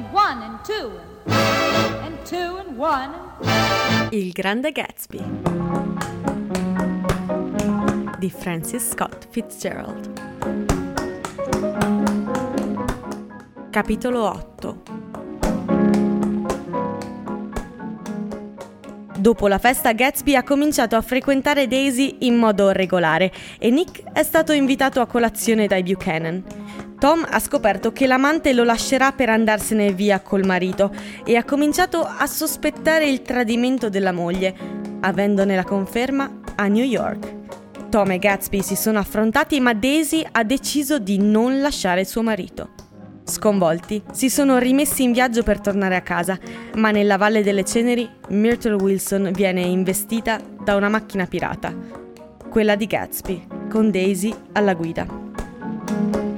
and one and two and two and one. Il grande Gatsby di Francis Scott Fitzgerald. Capitolo 8 Dopo la festa Gatsby ha cominciato a frequentare Daisy in modo regolare e Nick è stato invitato a colazione dai Buchanan. Tom ha scoperto che l'amante lo lascerà per andarsene via col marito e ha cominciato a sospettare il tradimento della moglie, avendone la conferma a New York. Tom e Gatsby si sono affrontati ma Daisy ha deciso di non lasciare suo marito. Sconvolti, si sono rimessi in viaggio per tornare a casa, ma nella Valle delle Ceneri Myrtle Wilson viene investita da una macchina pirata, quella di Gatsby, con Daisy alla guida.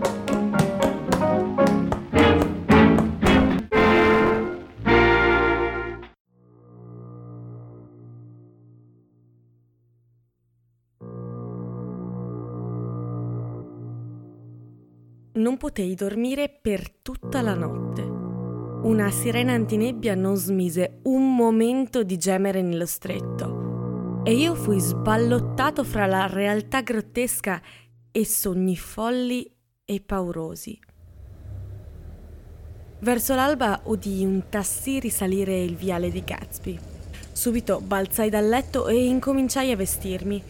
Non potei dormire per tutta la notte. Una sirena antinebbia non smise un momento di gemere nello stretto e io fui sballottato fra la realtà grottesca e sogni folli e paurosi. Verso l'alba udii un tassì risalire il viale di Gatsby. Subito balzai dal letto e incominciai a vestirmi.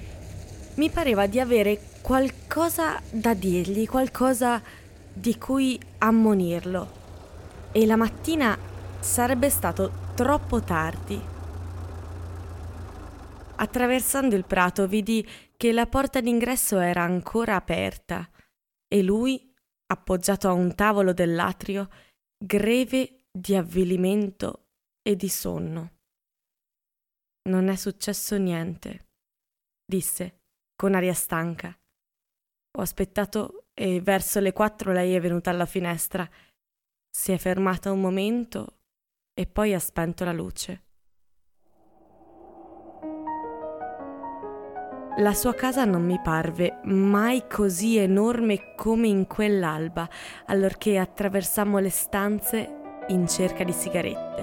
Mi pareva di avere qualcosa da dirgli, qualcosa di cui ammonirlo. E la mattina sarebbe stato troppo tardi. Attraversando il prato vidi che la porta d'ingresso era ancora aperta e lui, appoggiato a un tavolo dell'atrio, greve di avvilimento e di sonno. Non è successo niente, disse con aria stanca. Ho aspettato e verso le quattro lei è venuta alla finestra. Si è fermata un momento e poi ha spento la luce. La sua casa non mi parve mai così enorme come in quell'alba, allorché attraversammo le stanze in cerca di sigarette.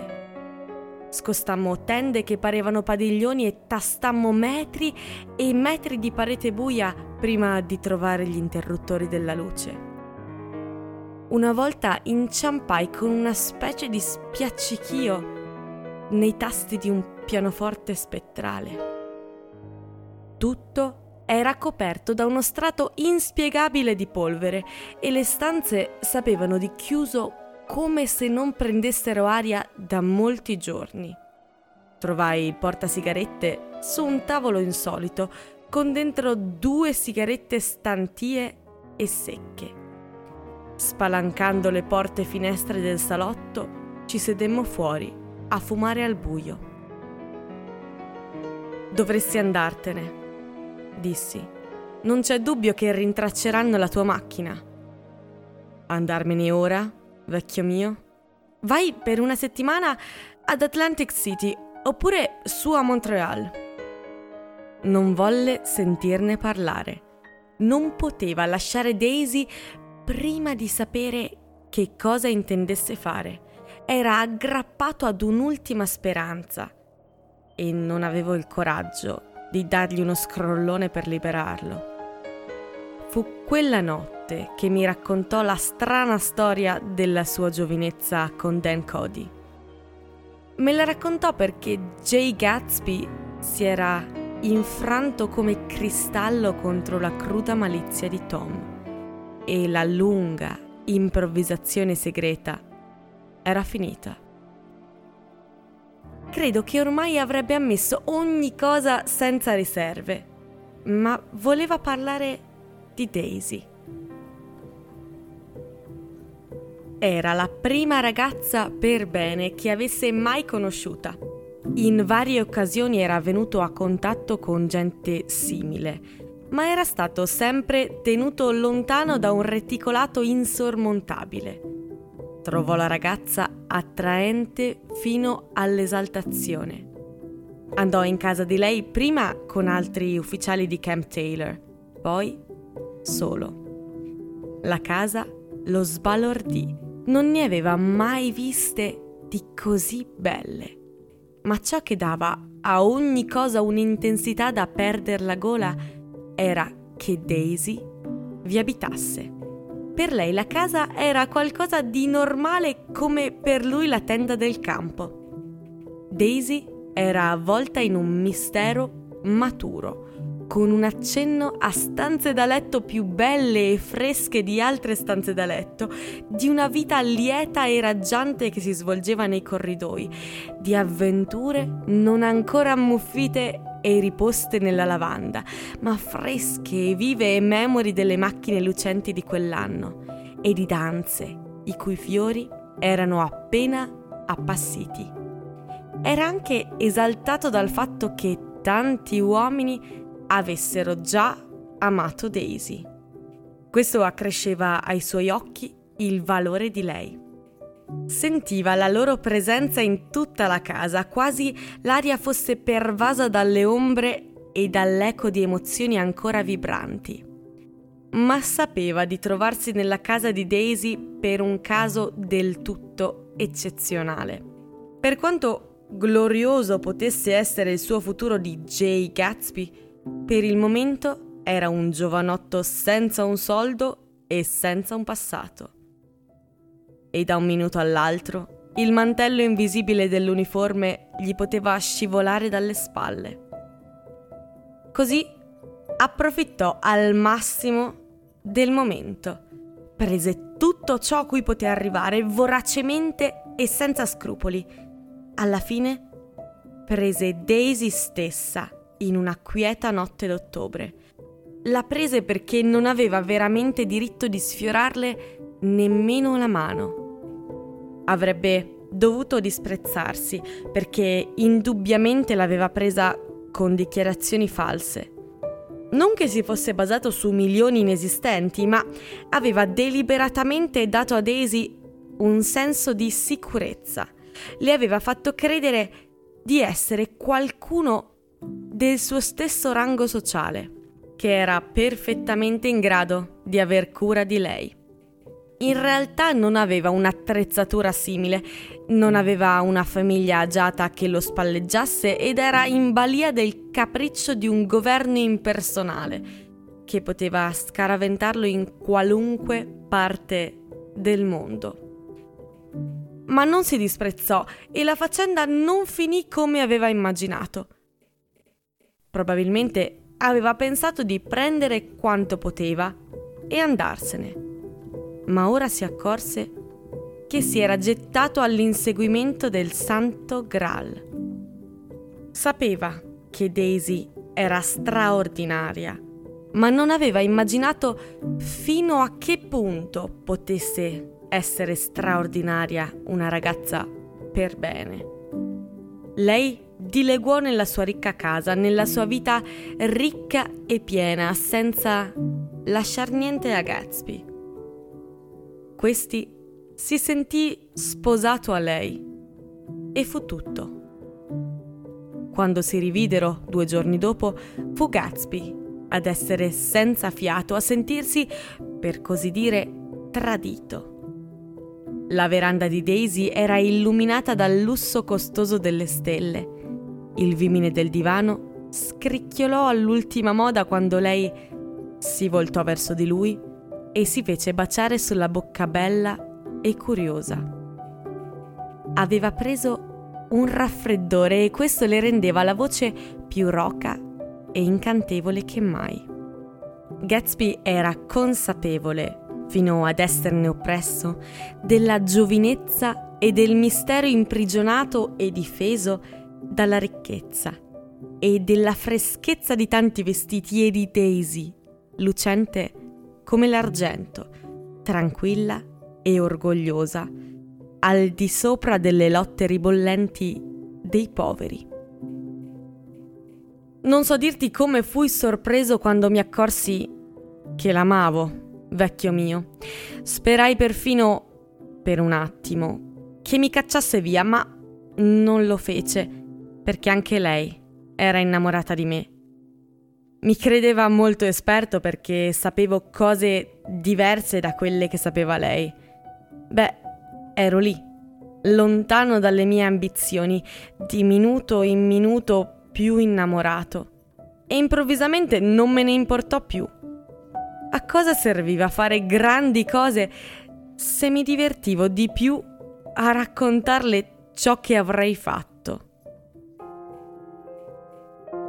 Scostammo tende che parevano padiglioni e tastammo metri e metri di parete buia prima di trovare gli interruttori della luce. Una volta inciampai con una specie di spiaccichio nei tasti di un pianoforte spettrale. Tutto era coperto da uno strato inspiegabile di polvere e le stanze sapevano di chiuso come se non prendessero aria da molti giorni. Trovai il portasigarette su un tavolo insolito, con dentro due sigarette stantie e secche. Spalancando le porte e finestre del salotto, ci sedemmo fuori a fumare al buio. Dovresti andartene, dissi. Non c'è dubbio che rintracceranno la tua macchina. Andarmene ora? Vecchio mio? Vai per una settimana ad Atlantic City oppure su a Montreal. Non volle sentirne parlare. Non poteva lasciare Daisy prima di sapere che cosa intendesse fare. Era aggrappato ad un'ultima speranza e non avevo il coraggio di dargli uno scrollone per liberarlo. Fu quella notte che mi raccontò la strana storia della sua giovinezza con Dan Cody. Me la raccontò perché Jay Gatsby si era infranto come cristallo contro la cruda malizia di Tom e la lunga improvvisazione segreta era finita. Credo che ormai avrebbe ammesso ogni cosa senza riserve, ma voleva parlare di Daisy. Era la prima ragazza per bene che avesse mai conosciuta. In varie occasioni era venuto a contatto con gente simile, ma era stato sempre tenuto lontano da un reticolato insormontabile. Trovò la ragazza attraente fino all'esaltazione. Andò in casa di lei prima con altri ufficiali di Camp Taylor, poi solo. La casa lo sbalordì non ne aveva mai viste di così belle. Ma ciò che dava a ogni cosa un'intensità da perdere la gola era che Daisy vi abitasse. Per lei la casa era qualcosa di normale come per lui la tenda del campo. Daisy era avvolta in un mistero maturo con un accenno a stanze da letto più belle e fresche di altre stanze da letto, di una vita lieta e raggiante che si svolgeva nei corridoi, di avventure non ancora ammuffite e riposte nella lavanda, ma fresche e vive e memori delle macchine lucenti di quell'anno, e di danze i cui fiori erano appena appassiti. Era anche esaltato dal fatto che tanti uomini avessero già amato Daisy. Questo accresceva ai suoi occhi il valore di lei. Sentiva la loro presenza in tutta la casa, quasi l'aria fosse pervasa dalle ombre e dall'eco di emozioni ancora vibranti. Ma sapeva di trovarsi nella casa di Daisy per un caso del tutto eccezionale. Per quanto glorioso potesse essere il suo futuro di Jay Gatsby, per il momento era un giovanotto senza un soldo e senza un passato. E da un minuto all'altro il mantello invisibile dell'uniforme gli poteva scivolare dalle spalle. Così approfittò al massimo del momento, prese tutto ciò a cui poté arrivare voracemente e senza scrupoli. Alla fine prese Daisy stessa in una quieta notte d'ottobre. La prese perché non aveva veramente diritto di sfiorarle nemmeno la mano. Avrebbe dovuto disprezzarsi perché indubbiamente l'aveva presa con dichiarazioni false. Non che si fosse basato su milioni inesistenti, ma aveva deliberatamente dato a Daisy un senso di sicurezza. Le aveva fatto credere di essere qualcuno del suo stesso rango sociale, che era perfettamente in grado di aver cura di lei. In realtà non aveva un'attrezzatura simile, non aveva una famiglia agiata che lo spalleggiasse ed era in balia del capriccio di un governo impersonale, che poteva scaraventarlo in qualunque parte del mondo. Ma non si disprezzò e la faccenda non finì come aveva immaginato. Probabilmente aveva pensato di prendere quanto poteva e andarsene. Ma ora si accorse che si era gettato all'inseguimento del Santo Graal. Sapeva che Daisy era straordinaria, ma non aveva immaginato fino a che punto potesse essere straordinaria una ragazza per bene. Lei dileguò nella sua ricca casa, nella sua vita ricca e piena, senza lasciar niente a Gatsby. Questi si sentì sposato a lei e fu tutto. Quando si rividero due giorni dopo, fu Gatsby ad essere senza fiato, a sentirsi, per così dire, tradito. La veranda di Daisy era illuminata dal lusso costoso delle stelle il vimine del divano scricchiolò all'ultima moda quando lei si voltò verso di lui e si fece baciare sulla bocca bella e curiosa. Aveva preso un raffreddore e questo le rendeva la voce più roca e incantevole che mai. Gatsby era consapevole, fino ad esserne oppresso, della giovinezza e del mistero imprigionato e difeso dalla ricchezza e della freschezza di tanti vestiti e di Daisy, lucente come l'argento, tranquilla e orgogliosa, al di sopra delle lotte ribollenti dei poveri. Non so dirti come fui sorpreso quando mi accorsi che l'amavo, vecchio mio. Sperai perfino, per un attimo, che mi cacciasse via, ma non lo fece perché anche lei era innamorata di me. Mi credeva molto esperto perché sapevo cose diverse da quelle che sapeva lei. Beh, ero lì, lontano dalle mie ambizioni, di minuto in minuto più innamorato. E improvvisamente non me ne importò più. A cosa serviva fare grandi cose se mi divertivo di più a raccontarle ciò che avrei fatto?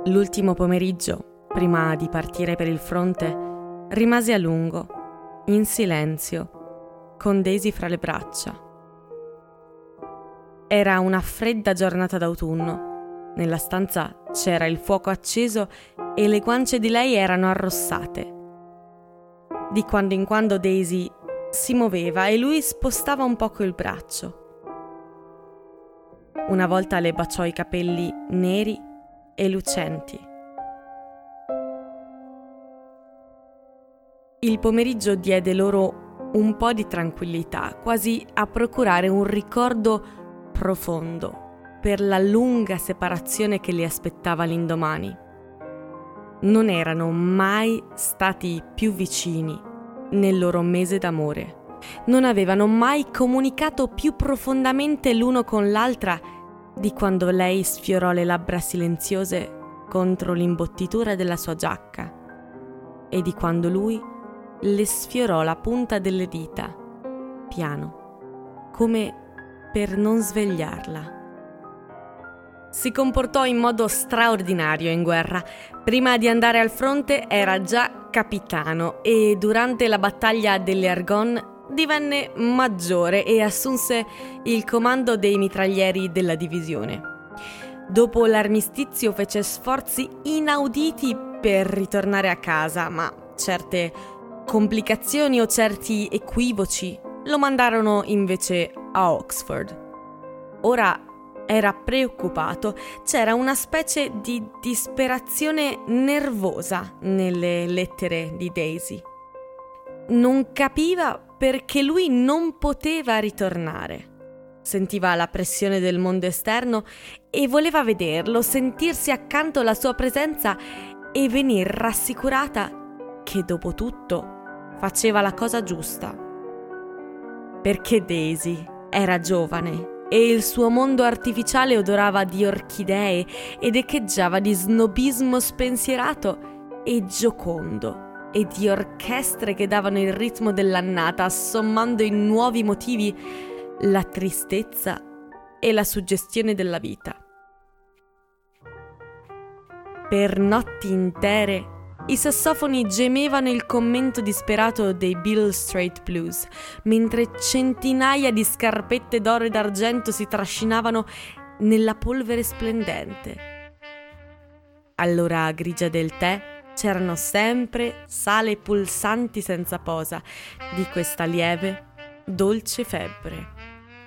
L'ultimo pomeriggio, prima di partire per il fronte, rimasi a lungo, in silenzio, con Daisy fra le braccia. Era una fredda giornata d'autunno. Nella stanza c'era il fuoco acceso e le guance di lei erano arrossate. Di quando in quando Daisy si muoveva e lui spostava un poco il braccio. Una volta le baciò i capelli neri e lucenti. Il pomeriggio diede loro un po' di tranquillità, quasi a procurare un ricordo profondo per la lunga separazione che li aspettava l'indomani. Non erano mai stati più vicini nel loro mese d'amore. Non avevano mai comunicato più profondamente l'uno con l'altra di quando lei sfiorò le labbra silenziose contro l'imbottitura della sua giacca e di quando lui le sfiorò la punta delle dita, piano, come per non svegliarla. Si comportò in modo straordinario in guerra. Prima di andare al fronte era già capitano e durante la battaglia delle Argonne divenne maggiore e assunse il comando dei mitraglieri della divisione. Dopo l'armistizio fece sforzi inauditi per ritornare a casa, ma certe complicazioni o certi equivoci lo mandarono invece a Oxford. Ora era preoccupato, c'era una specie di disperazione nervosa nelle lettere di Daisy. Non capiva perché lui non poteva ritornare. Sentiva la pressione del mondo esterno e voleva vederlo, sentirsi accanto alla sua presenza e venir rassicurata che dopo tutto faceva la cosa giusta. Perché Daisy era giovane e il suo mondo artificiale odorava di orchidee ed echeggiava di snobismo spensierato e giocondo e di orchestre che davano il ritmo dell'annata, assommando in nuovi motivi la tristezza e la suggestione della vita. Per notti intere i sassofoni gemevano il commento disperato dei Bill Straight Blues, mentre centinaia di scarpette d'oro e d'argento si trascinavano nella polvere splendente. All'ora grigia del tè c'erano sempre sale pulsanti senza posa di questa lieve, dolce febbre,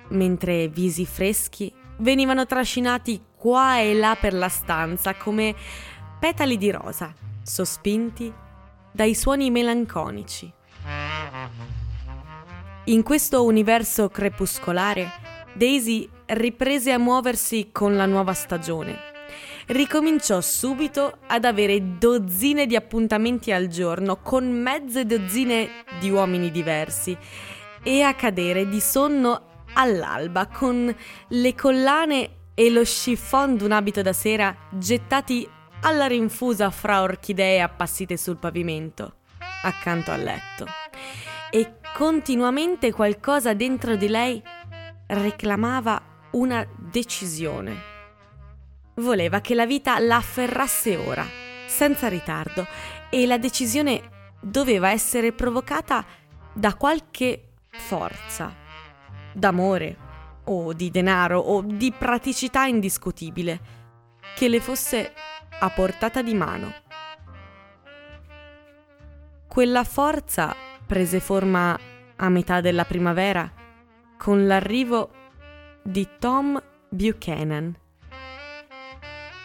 mentre visi freschi venivano trascinati qua e là per la stanza come petali di rosa, sospinti dai suoni melanconici. In questo universo crepuscolare, Daisy riprese a muoversi con la nuova stagione ricominciò subito ad avere dozzine di appuntamenti al giorno con mezze dozzine di uomini diversi e a cadere di sonno all'alba con le collane e lo chiffon d'un abito da sera gettati alla rinfusa fra orchidee appassite sul pavimento, accanto al letto. E continuamente qualcosa dentro di lei reclamava una decisione. Voleva che la vita la afferrasse ora, senza ritardo, e la decisione doveva essere provocata da qualche forza, d'amore o di denaro o di praticità indiscutibile, che le fosse a portata di mano. Quella forza prese forma a metà della primavera con l'arrivo di Tom Buchanan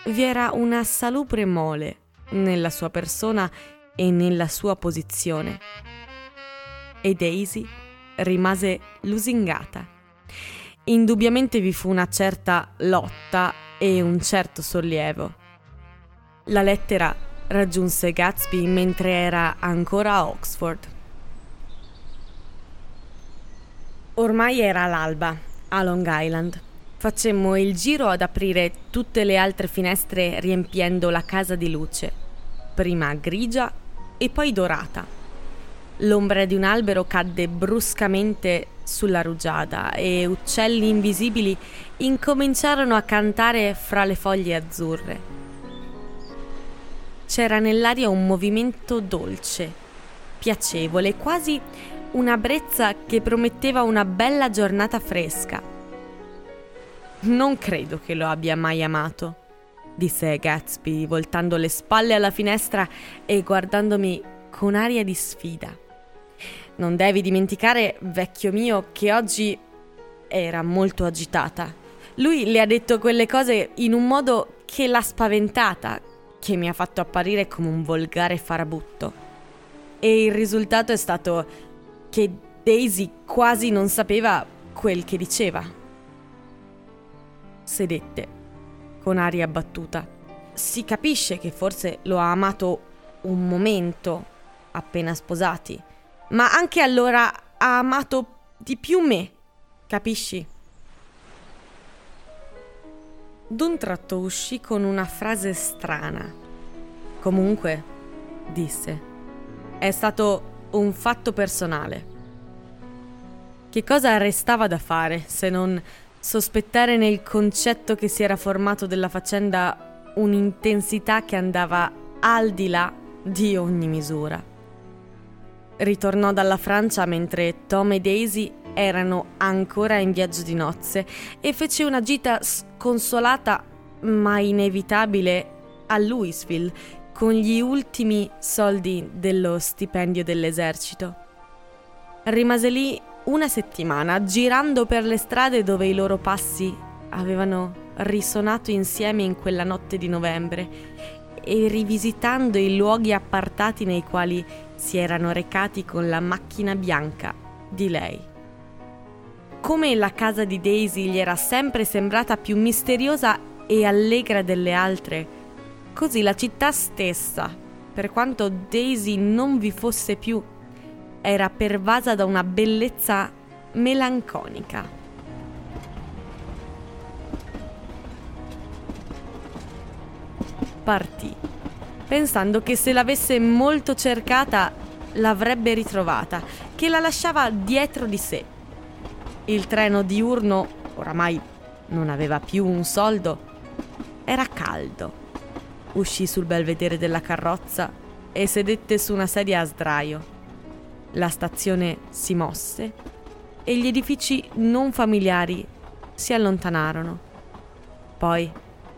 vi era una salubre mole nella sua persona e nella sua posizione. E Daisy rimase lusingata. Indubbiamente vi fu una certa lotta e un certo sollievo. La lettera raggiunse Gatsby mentre era ancora a Oxford. Ormai era l'alba a Long Island. Facemmo il giro ad aprire tutte le altre finestre riempiendo la casa di luce, prima grigia e poi dorata. L'ombra di un albero cadde bruscamente sulla rugiada e uccelli invisibili incominciarono a cantare fra le foglie azzurre. C'era nell'aria un movimento dolce, piacevole, quasi una brezza che prometteva una bella giornata fresca. Non credo che lo abbia mai amato, disse Gatsby, voltando le spalle alla finestra e guardandomi con aria di sfida. Non devi dimenticare, vecchio mio, che oggi era molto agitata. Lui le ha detto quelle cose in un modo che l'ha spaventata, che mi ha fatto apparire come un volgare farabutto. E il risultato è stato che Daisy quasi non sapeva quel che diceva. Sedette, con aria abbattuta. Si capisce che forse lo ha amato un momento, appena sposati, ma anche allora ha amato di più me, capisci? D'un tratto uscì con una frase strana. Comunque, disse, è stato un fatto personale. Che cosa restava da fare se non sospettare nel concetto che si era formato della faccenda un'intensità che andava al di là di ogni misura? Ritornò dalla Francia mentre Tom e Daisy erano ancora in viaggio di nozze e fece una gita sconsolata ma inevitabile a Louisville con gli ultimi soldi dello stipendio dell'esercito. Rimase lì una settimana girando per le strade dove i loro passi avevano risuonato insieme in quella notte di novembre e rivisitando i luoghi appartati nei quali si erano recati con la macchina bianca di lei. Come la casa di Daisy gli era sempre sembrata più misteriosa e allegra delle altre, Così la città stessa, per quanto Daisy non vi fosse più, era pervasa da una bellezza melanconica. Partì, pensando che se l'avesse molto cercata l'avrebbe ritrovata, che la lasciava dietro di sé. Il treno diurno, oramai non aveva più un soldo, era caldo uscì sul belvedere della carrozza e sedette su una sedia a sdraio. La stazione si mosse e gli edifici non familiari si allontanarono. Poi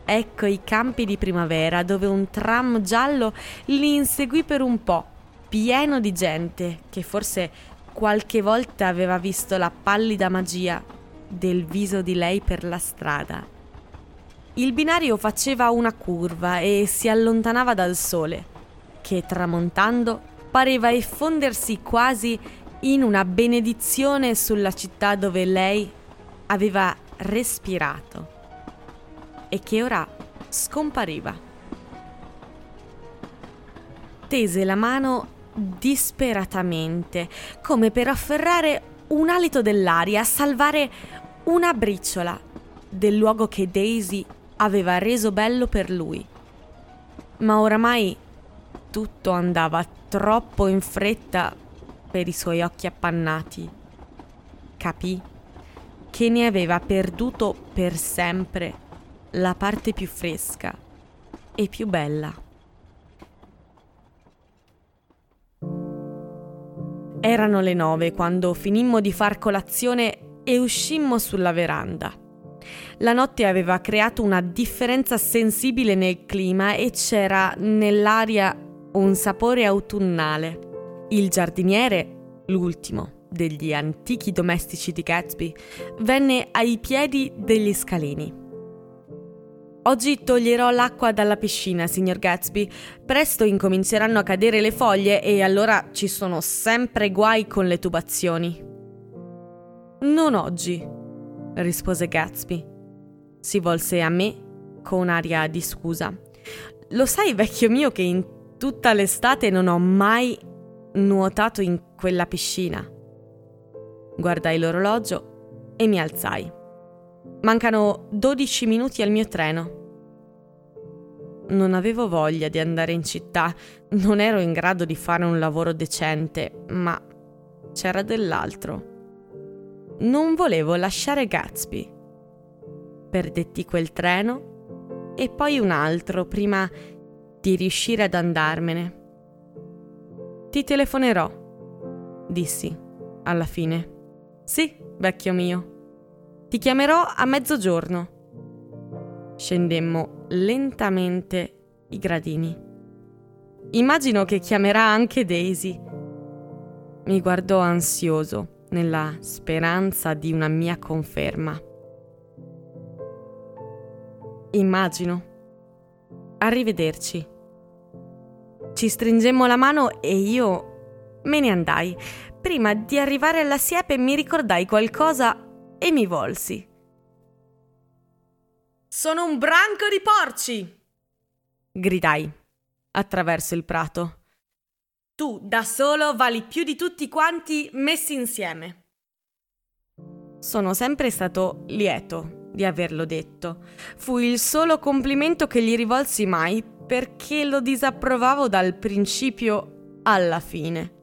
ecco i campi di primavera dove un tram giallo li inseguì per un po', pieno di gente che forse qualche volta aveva visto la pallida magia del viso di lei per la strada. Il binario faceva una curva e si allontanava dal sole, che tramontando pareva effondersi quasi in una benedizione sulla città dove lei aveva respirato e che ora scompariva. Tese la mano disperatamente, come per afferrare un alito dell'aria, salvare una briciola del luogo che Daisy aveva reso bello per lui. Ma oramai tutto andava troppo in fretta per i suoi occhi appannati. Capì che ne aveva perduto per sempre la parte più fresca e più bella. Erano le nove quando finimmo di far colazione e uscimmo sulla veranda. La notte aveva creato una differenza sensibile nel clima e c'era nell'aria un sapore autunnale. Il giardiniere, l'ultimo degli antichi domestici di Gatsby, venne ai piedi degli scalini. Oggi toglierò l'acqua dalla piscina, signor Gatsby. Presto incominceranno a cadere le foglie e allora ci sono sempre guai con le tubazioni. Non oggi, rispose Gatsby. Si volse a me con aria di scusa. Lo sai, vecchio mio, che in tutta l'estate non ho mai nuotato in quella piscina. Guardai l'orologio e mi alzai. Mancano 12 minuti al mio treno. Non avevo voglia di andare in città, non ero in grado di fare un lavoro decente, ma c'era dell'altro. Non volevo lasciare Gatsby. Perdetti quel treno e poi un altro prima di riuscire ad andarmene. Ti telefonerò, dissi, alla fine. Sì, vecchio mio. Ti chiamerò a mezzogiorno. Scendemmo lentamente i gradini. Immagino che chiamerà anche Daisy. Mi guardò ansioso, nella speranza di una mia conferma. Immagino. Arrivederci. Ci stringemmo la mano e io me ne andai. Prima di arrivare alla siepe mi ricordai qualcosa e mi volsi. Sono un branco di porci! gridai attraverso il prato. Tu da solo vali più di tutti quanti messi insieme. Sono sempre stato lieto di averlo detto. Fu il solo complimento che gli rivolsi mai perché lo disapprovavo dal principio alla fine.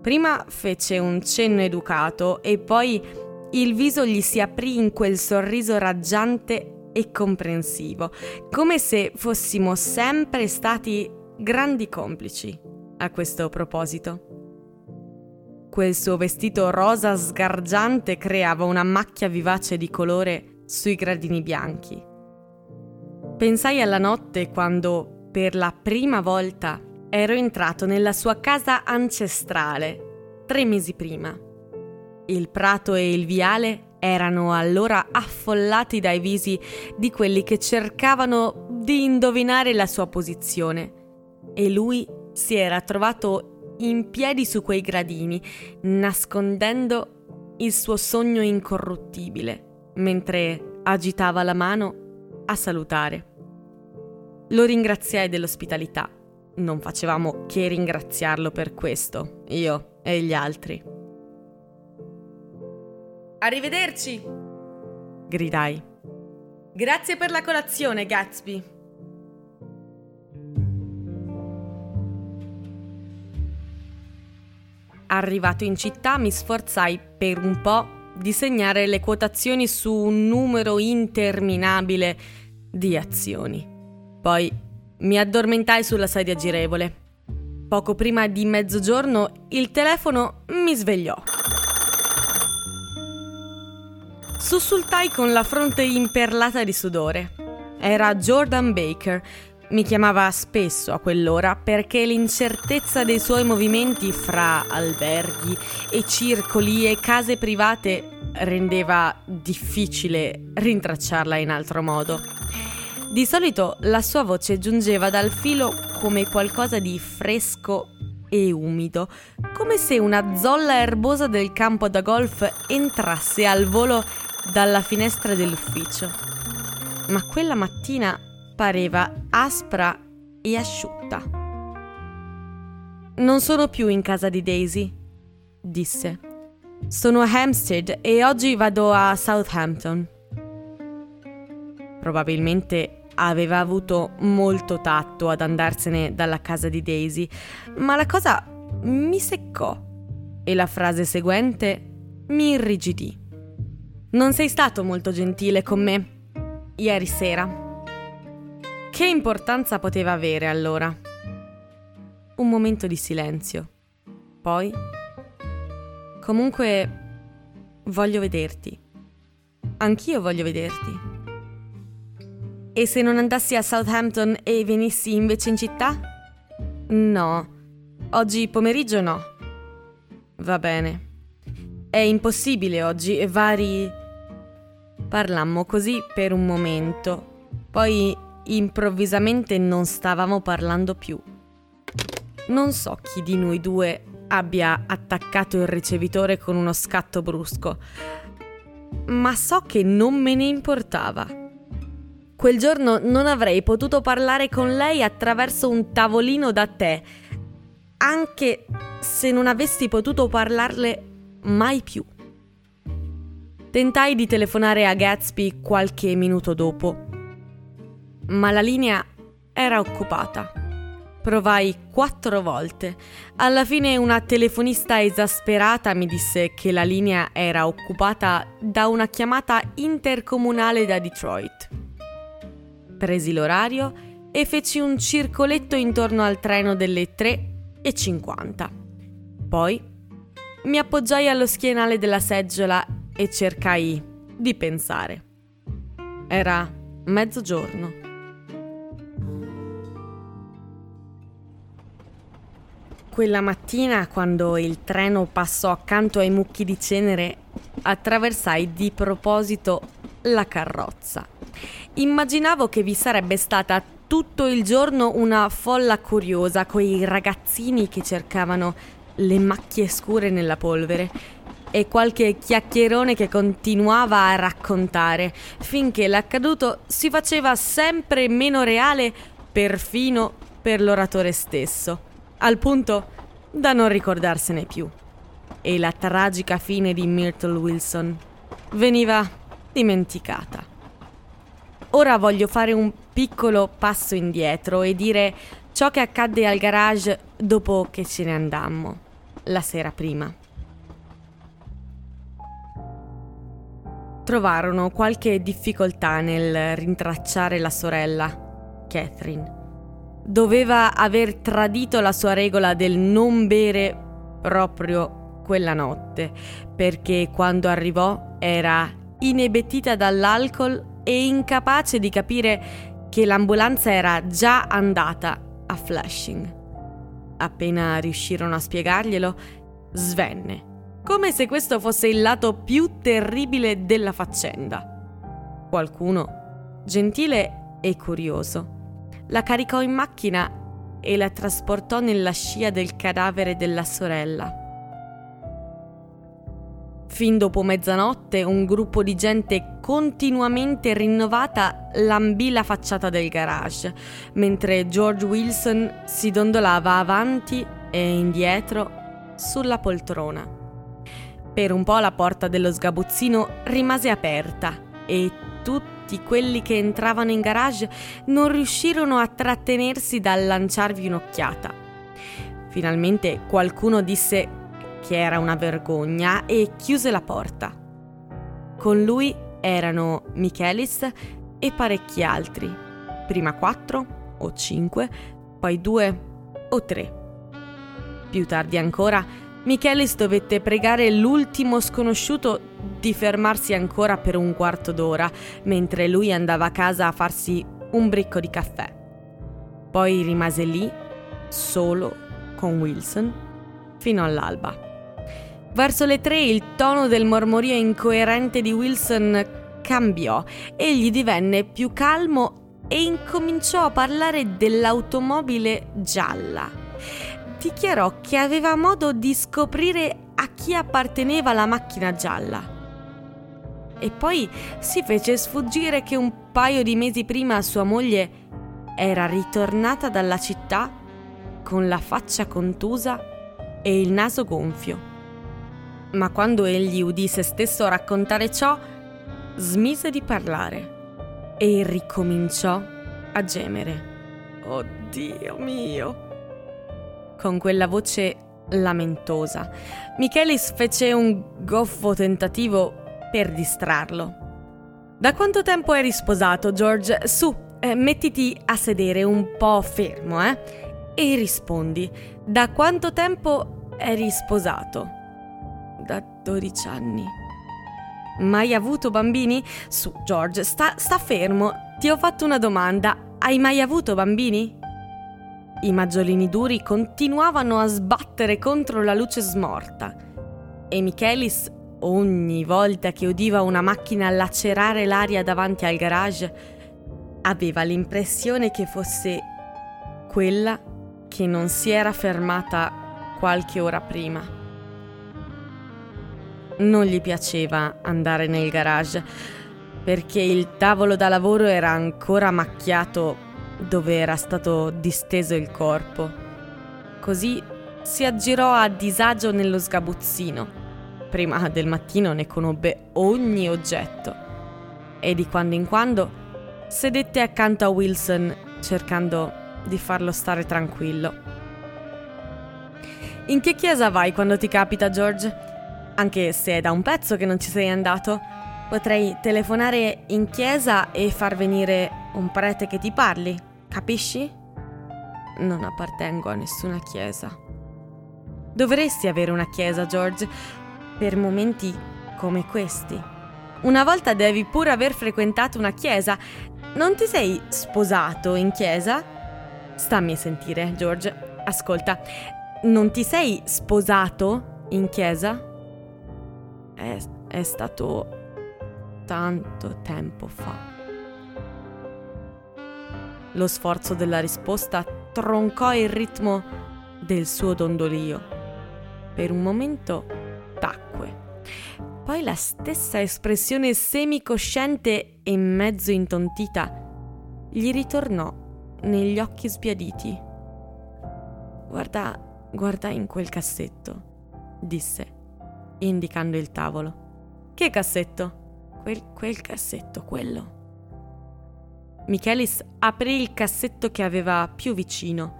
Prima fece un cenno educato e poi il viso gli si aprì in quel sorriso raggiante e comprensivo, come se fossimo sempre stati grandi complici a questo proposito. Quel suo vestito rosa sgargiante creava una macchia vivace di colore sui gradini bianchi. Pensai alla notte quando, per la prima volta, ero entrato nella sua casa ancestrale, tre mesi prima. Il prato e il viale erano allora affollati dai visi di quelli che cercavano di indovinare la sua posizione e lui si era trovato in piedi su quei gradini, nascondendo il suo sogno incorruttibile, mentre agitava la mano a salutare. Lo ringraziai dell'ospitalità. Non facevamo che ringraziarlo per questo, io e gli altri. Arrivederci! gridai. Grazie per la colazione, Gatsby. Arrivato in città mi sforzai per un po' di segnare le quotazioni su un numero interminabile di azioni. Poi mi addormentai sulla sedia girevole. Poco prima di mezzogiorno il telefono mi svegliò. Sussultai con la fronte imperlata di sudore. Era Jordan Baker mi chiamava spesso a quell'ora perché l'incertezza dei suoi movimenti fra alberghi e circoli e case private rendeva difficile rintracciarla in altro modo. Di solito la sua voce giungeva dal filo come qualcosa di fresco e umido, come se una zolla erbosa del campo da golf entrasse al volo dalla finestra dell'ufficio. Ma quella mattina pareva aspra e asciutta. Non sono più in casa di Daisy, disse. Sono a Hampstead e oggi vado a Southampton. Probabilmente aveva avuto molto tatto ad andarsene dalla casa di Daisy, ma la cosa mi seccò e la frase seguente mi irrigidì. Non sei stato molto gentile con me ieri sera. Che importanza poteva avere allora? Un momento di silenzio. Poi... Comunque... Voglio vederti. Anch'io voglio vederti. E se non andassi a Southampton e venissi invece in città? No. Oggi pomeriggio no. Va bene. È impossibile oggi, vari... Parlammo così per un momento. Poi improvvisamente non stavamo parlando più. Non so chi di noi due abbia attaccato il ricevitore con uno scatto brusco, ma so che non me ne importava. Quel giorno non avrei potuto parlare con lei attraverso un tavolino da tè, anche se non avessi potuto parlarle mai più. Tentai di telefonare a Gatsby qualche minuto dopo, ma la linea era occupata. Provai quattro volte. Alla fine una telefonista esasperata mi disse che la linea era occupata da una chiamata intercomunale da Detroit. Presi l'orario e feci un circoletto intorno al treno delle 3.50. Poi mi appoggiai allo schienale della seggiola e cercai di pensare. Era mezzogiorno. Quella mattina, quando il treno passò accanto ai mucchi di cenere, attraversai di proposito la carrozza. Immaginavo che vi sarebbe stata tutto il giorno una folla curiosa, quei ragazzini che cercavano le macchie scure nella polvere e qualche chiacchierone che continuava a raccontare, finché l'accaduto si faceva sempre meno reale perfino per l'oratore stesso al punto da non ricordarsene più. E la tragica fine di Myrtle Wilson veniva dimenticata. Ora voglio fare un piccolo passo indietro e dire ciò che accadde al garage dopo che ce ne andammo, la sera prima. Trovarono qualche difficoltà nel rintracciare la sorella, Catherine doveva aver tradito la sua regola del non bere proprio quella notte, perché quando arrivò era inebetita dall'alcol e incapace di capire che l'ambulanza era già andata a Flushing. Appena riuscirono a spiegarglielo, svenne, come se questo fosse il lato più terribile della faccenda. Qualcuno, gentile e curioso, la caricò in macchina e la trasportò nella scia del cadavere della sorella. Fin dopo mezzanotte un gruppo di gente continuamente rinnovata lambì la facciata del garage, mentre George Wilson si dondolava avanti e indietro sulla poltrona. Per un po' la porta dello sgabuzzino rimase aperta e tutti tutti quelli che entravano in garage non riuscirono a trattenersi dal lanciarvi un'occhiata. Finalmente qualcuno disse che era una vergogna e chiuse la porta. Con lui erano Michelis e parecchi altri, prima quattro o cinque, poi due o tre. Più tardi ancora, Michelis dovette pregare l'ultimo sconosciuto di fermarsi ancora per un quarto d'ora mentre lui andava a casa a farsi un bricco di caffè. Poi rimase lì, solo, con Wilson, fino all'alba. Verso le tre il tono del mormorio incoerente di Wilson cambiò, egli divenne più calmo e incominciò a parlare dell'automobile gialla. Dichiarò che aveva modo di scoprire a chi apparteneva la macchina gialla e poi si fece sfuggire che un paio di mesi prima sua moglie era ritornata dalla città con la faccia contusa e il naso gonfio. Ma quando egli udì se stesso raccontare ciò, smise di parlare e ricominciò a gemere. Oh Dio mio! Con quella voce lamentosa. Michelis fece un goffo tentativo per distrarlo. Da quanto tempo eri sposato, George? Su, eh, mettiti a sedere un po' fermo, eh? E rispondi, da quanto tempo eri sposato? Da 12 anni. Mai avuto bambini? Su, George, sta, sta fermo. Ti ho fatto una domanda. Hai mai avuto bambini? I maggiolini duri continuavano a sbattere contro la luce smorta e Michelis ogni volta che udiva una macchina lacerare l'aria davanti al garage, aveva l'impressione che fosse quella che non si era fermata qualche ora prima. Non gli piaceva andare nel garage perché il tavolo da lavoro era ancora macchiato dove era stato disteso il corpo. Così si aggirò a disagio nello sgabuzzino prima del mattino ne conobbe ogni oggetto e di quando in quando sedette accanto a Wilson cercando di farlo stare tranquillo. In che chiesa vai quando ti capita, George? Anche se è da un pezzo che non ci sei andato, potrei telefonare in chiesa e far venire un prete che ti parli, capisci? Non appartengo a nessuna chiesa. Dovresti avere una chiesa, George, per momenti come questi. Una volta devi pure aver frequentato una chiesa. Non ti sei sposato in chiesa? Stammi a sentire, George. Ascolta, non ti sei sposato in chiesa? È, è stato tanto tempo fa. Lo sforzo della risposta troncò il ritmo del suo dondolio. Per un momento tacque. Poi la stessa espressione semicosciente e mezzo intontita gli ritornò negli occhi sbiaditi. Guarda, guarda in quel cassetto, disse, indicando il tavolo. Che cassetto? Quel, quel cassetto, quello. Michelis aprì il cassetto che aveva più vicino.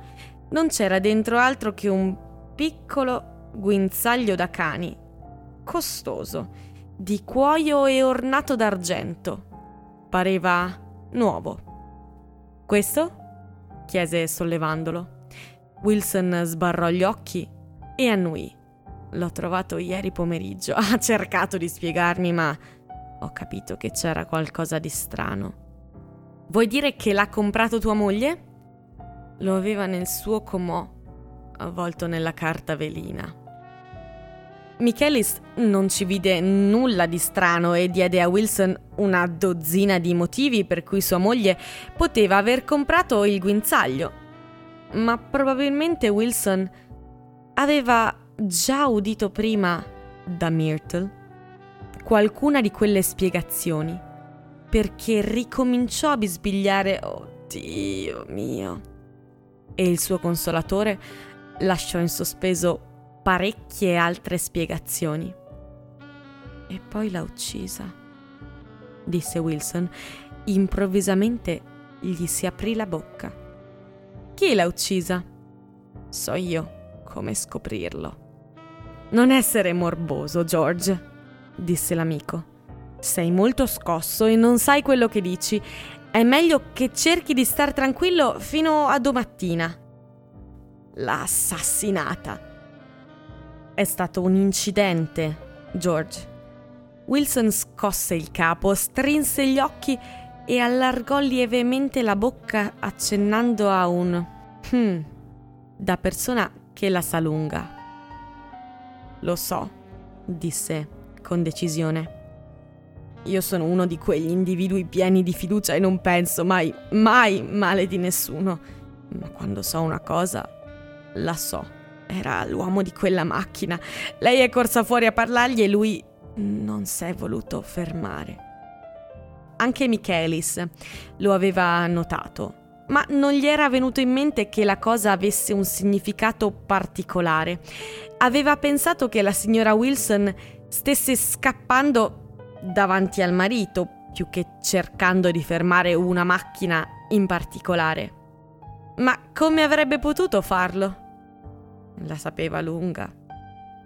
Non c'era dentro altro che un piccolo guinzaglio da cani, costoso, di cuoio e ornato d'argento. Pareva nuovo. Questo? chiese sollevandolo. Wilson sbarrò gli occhi e annuì. L'ho trovato ieri pomeriggio. Ha cercato di spiegarmi, ma ho capito che c'era qualcosa di strano. Vuoi dire che l'ha comprato tua moglie? Lo aveva nel suo comò, avvolto nella carta velina. Michelis non ci vide nulla di strano e diede a Wilson una dozzina di motivi per cui sua moglie poteva aver comprato il guinzaglio. Ma probabilmente Wilson aveva già udito prima da Myrtle qualcuna di quelle spiegazioni perché ricominciò a bisbigliare Oh Dio mio. E il suo consolatore lasciò in sospeso parecchie altre spiegazioni. E poi l'ha uccisa, disse Wilson. Improvvisamente gli si aprì la bocca. Chi l'ha uccisa? So io come scoprirlo. Non essere morboso, George, disse l'amico. Sei molto scosso e non sai quello che dici. È meglio che cerchi di star tranquillo fino a domattina. L'ha assassinata. È stato un incidente, George. Wilson scosse il capo, strinse gli occhi e allargò lievemente la bocca accennando a un hmm da persona che la sa lunga. Lo so, disse con decisione. Io sono uno di quegli individui pieni di fiducia e non penso mai, mai male di nessuno. Ma quando so una cosa, la so. Era l'uomo di quella macchina. Lei è corsa fuori a parlargli e lui non si è voluto fermare. Anche Michelis lo aveva notato, ma non gli era venuto in mente che la cosa avesse un significato particolare. Aveva pensato che la signora Wilson stesse scappando davanti al marito più che cercando di fermare una macchina in particolare. Ma come avrebbe potuto farlo? La sapeva lunga,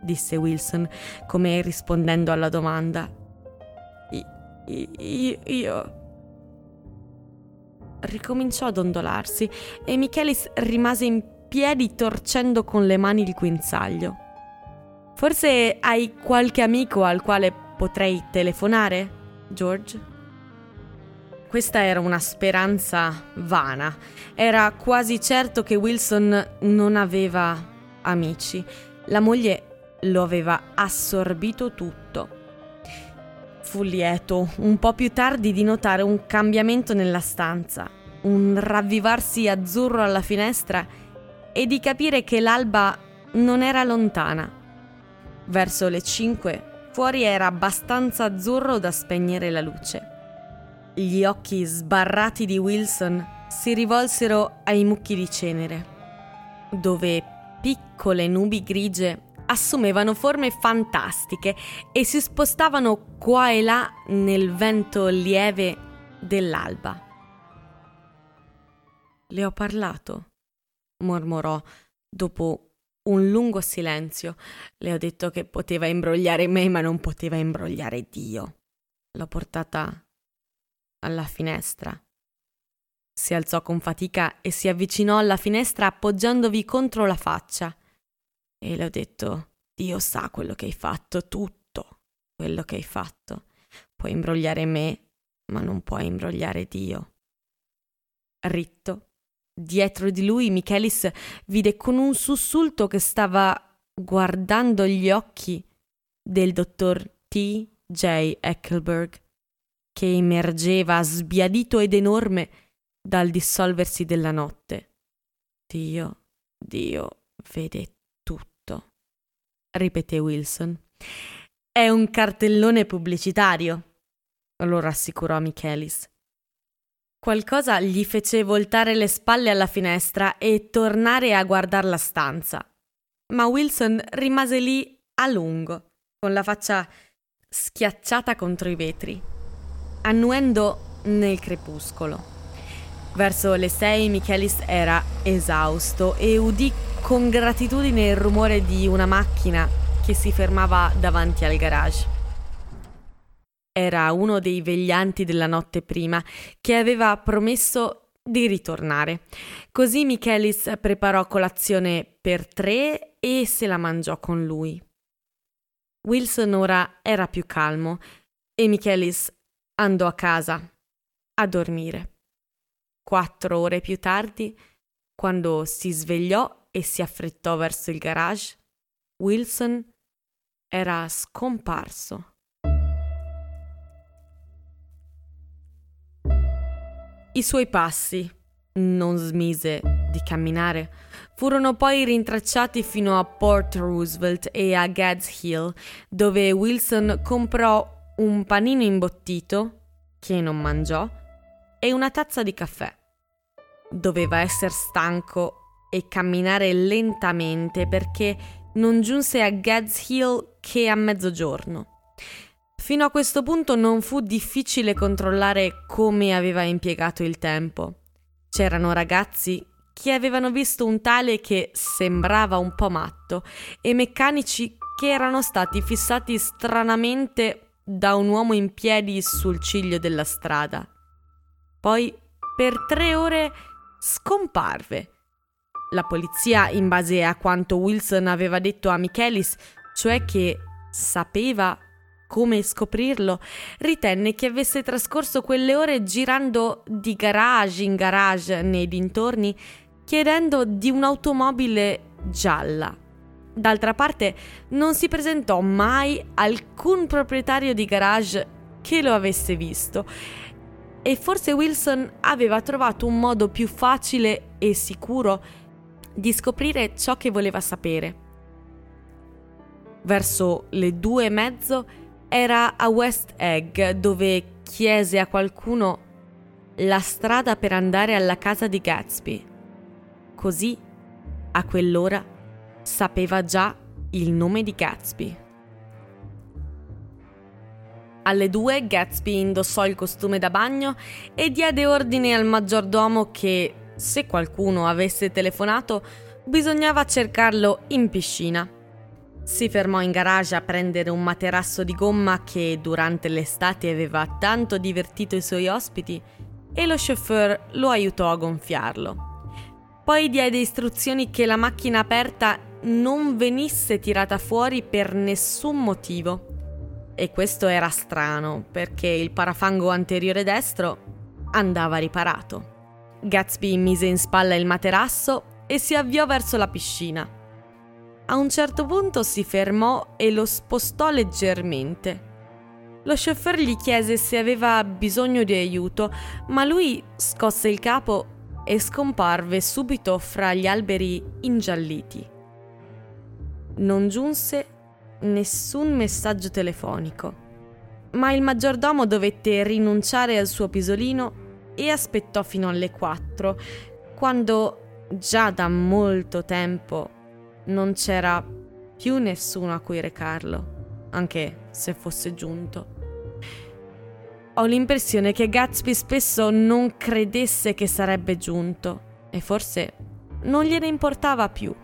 disse Wilson, come rispondendo alla domanda. I- io, io... Ricominciò a dondolarsi e Michelis rimase in piedi torcendo con le mani il guinzaglio. Forse hai qualche amico al quale Potrei telefonare, George? Questa era una speranza vana. Era quasi certo che Wilson non aveva amici. La moglie lo aveva assorbito tutto. Fu lieto un po' più tardi di notare un cambiamento nella stanza, un ravvivarsi azzurro alla finestra e di capire che l'alba non era lontana. Verso le cinque Fuori era abbastanza azzurro da spegnere la luce. Gli occhi sbarrati di Wilson si rivolsero ai mucchi di cenere, dove piccole nubi grigie assumevano forme fantastiche e si spostavano qua e là nel vento lieve dell'alba. Le ho parlato, mormorò dopo un lungo silenzio. Le ho detto che poteva imbrogliare me, ma non poteva imbrogliare Dio. L'ho portata alla finestra. Si alzò con fatica e si avvicinò alla finestra appoggiandovi contro la faccia. E le ho detto: Dio sa quello che hai fatto, tutto quello che hai fatto. Puoi imbrogliare me, ma non puoi imbrogliare Dio. Ritto, dietro di lui Michelis vide con un sussulto che stava guardando gli occhi del dottor T. J. Eckelberg, che emergeva sbiadito ed enorme dal dissolversi della notte. Dio, Dio vede tutto, ripeté Wilson. È un cartellone pubblicitario, lo rassicurò Michelis. Qualcosa gli fece voltare le spalle alla finestra e tornare a guardare la stanza. Ma Wilson rimase lì a lungo, con la faccia schiacciata contro i vetri, annuendo nel crepuscolo. Verso le sei Michelis era esausto e udì con gratitudine il rumore di una macchina che si fermava davanti al garage. Era uno dei veglianti della notte prima che aveva promesso di ritornare. Così Michelis preparò colazione per tre e se la mangiò con lui. Wilson ora era più calmo e Michelis andò a casa a dormire. Quattro ore più tardi, quando si svegliò e si affrettò verso il garage, Wilson era scomparso. I suoi passi, non smise di camminare, furono poi rintracciati fino a Port Roosevelt e a Gads Hill, dove Wilson comprò un panino imbottito, che non mangiò, e una tazza di caffè. Doveva essere stanco e camminare lentamente perché non giunse a Gads Hill che a mezzogiorno. Fino a questo punto non fu difficile controllare come aveva impiegato il tempo. C'erano ragazzi che avevano visto un tale che sembrava un po' matto e meccanici che erano stati fissati stranamente da un uomo in piedi sul ciglio della strada. Poi per tre ore scomparve. La polizia, in base a quanto Wilson aveva detto a Michelis, cioè che sapeva come scoprirlo, ritenne che avesse trascorso quelle ore girando di garage in garage nei dintorni, chiedendo di un'automobile gialla. D'altra parte, non si presentò mai alcun proprietario di garage che lo avesse visto e forse Wilson aveva trovato un modo più facile e sicuro di scoprire ciò che voleva sapere. Verso le due e mezzo era a West Egg dove chiese a qualcuno la strada per andare alla casa di Gatsby. Così, a quell'ora, sapeva già il nome di Gatsby. Alle due Gatsby indossò il costume da bagno e diede ordine al maggiordomo che, se qualcuno avesse telefonato, bisognava cercarlo in piscina. Si fermò in garage a prendere un materasso di gomma che durante l'estate aveva tanto divertito i suoi ospiti e lo chauffeur lo aiutò a gonfiarlo. Poi diede istruzioni che la macchina aperta non venisse tirata fuori per nessun motivo e questo era strano perché il parafango anteriore destro andava riparato. Gatsby mise in spalla il materasso e si avviò verso la piscina. A un certo punto si fermò e lo spostò leggermente. Lo chauffeur gli chiese se aveva bisogno di aiuto, ma lui scosse il capo e scomparve subito fra gli alberi ingialliti. Non giunse nessun messaggio telefonico. Ma il maggiordomo dovette rinunciare al suo pisolino e aspettò fino alle 4, quando già da molto tempo non c'era più nessuno a cui recarlo, anche se fosse giunto. Ho l'impressione che Gatsby spesso non credesse che sarebbe giunto e forse non gliene importava più.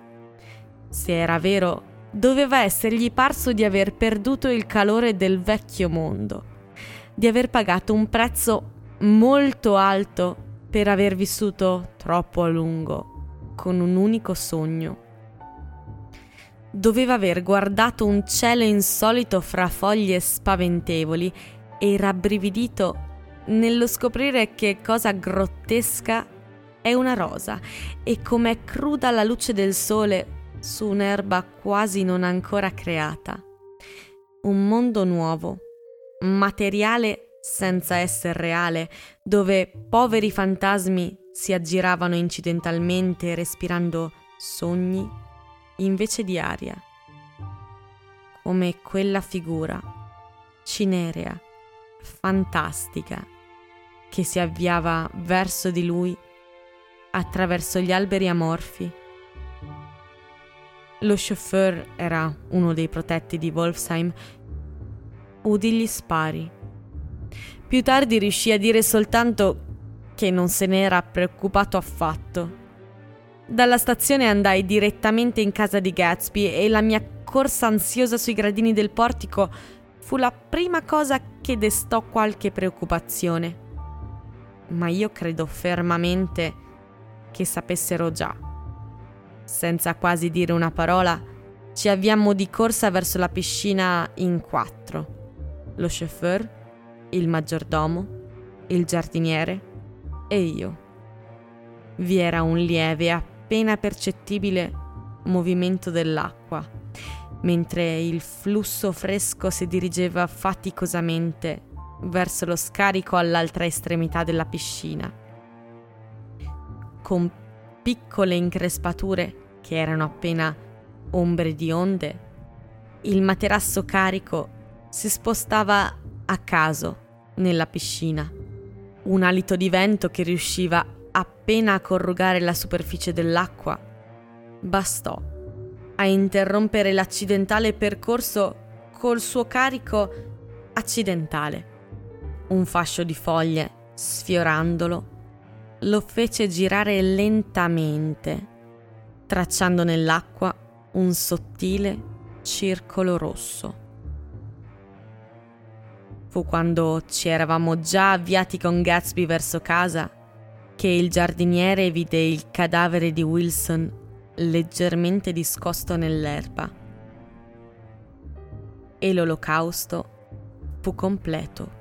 Se era vero, doveva essergli parso di aver perduto il calore del vecchio mondo, di aver pagato un prezzo molto alto per aver vissuto troppo a lungo con un unico sogno. Doveva aver guardato un cielo insolito fra foglie spaventevoli e rabbrividito nello scoprire che cosa grottesca è una rosa e com'è cruda la luce del sole su un'erba quasi non ancora creata. Un mondo nuovo, materiale senza essere reale, dove poveri fantasmi si aggiravano incidentalmente respirando sogni invece di aria. Come quella figura, cinerea, fantastica, che si avviava verso di lui attraverso gli alberi amorfi. Lo chauffeur era uno dei protetti di Wolfsheim. Udì gli spari. Più tardi riuscì a dire soltanto che non se n'era preoccupato affatto. Dalla stazione andai direttamente in casa di Gatsby e la mia corsa ansiosa sui gradini del portico fu la prima cosa che destò qualche preoccupazione. Ma io credo fermamente che sapessero già. Senza quasi dire una parola, ci avviammo di corsa verso la piscina in quattro. Lo chauffeur, il maggiordomo, il giardiniere e io. Vi era un lieve, appena percettibile movimento dell'acqua, mentre il flusso fresco si dirigeva faticosamente verso lo scarico all'altra estremità della piscina con piccole increspature che erano appena ombre di onde, il materasso carico si spostava a caso nella piscina. Un alito di vento che riusciva appena a corrugare la superficie dell'acqua bastò a interrompere l'accidentale percorso col suo carico accidentale. Un fascio di foglie, sfiorandolo, lo fece girare lentamente, tracciando nell'acqua un sottile circolo rosso. Fu quando ci eravamo già avviati con Gatsby verso casa che il giardiniere vide il cadavere di Wilson leggermente discosto nell'erba. E l'olocausto fu completo.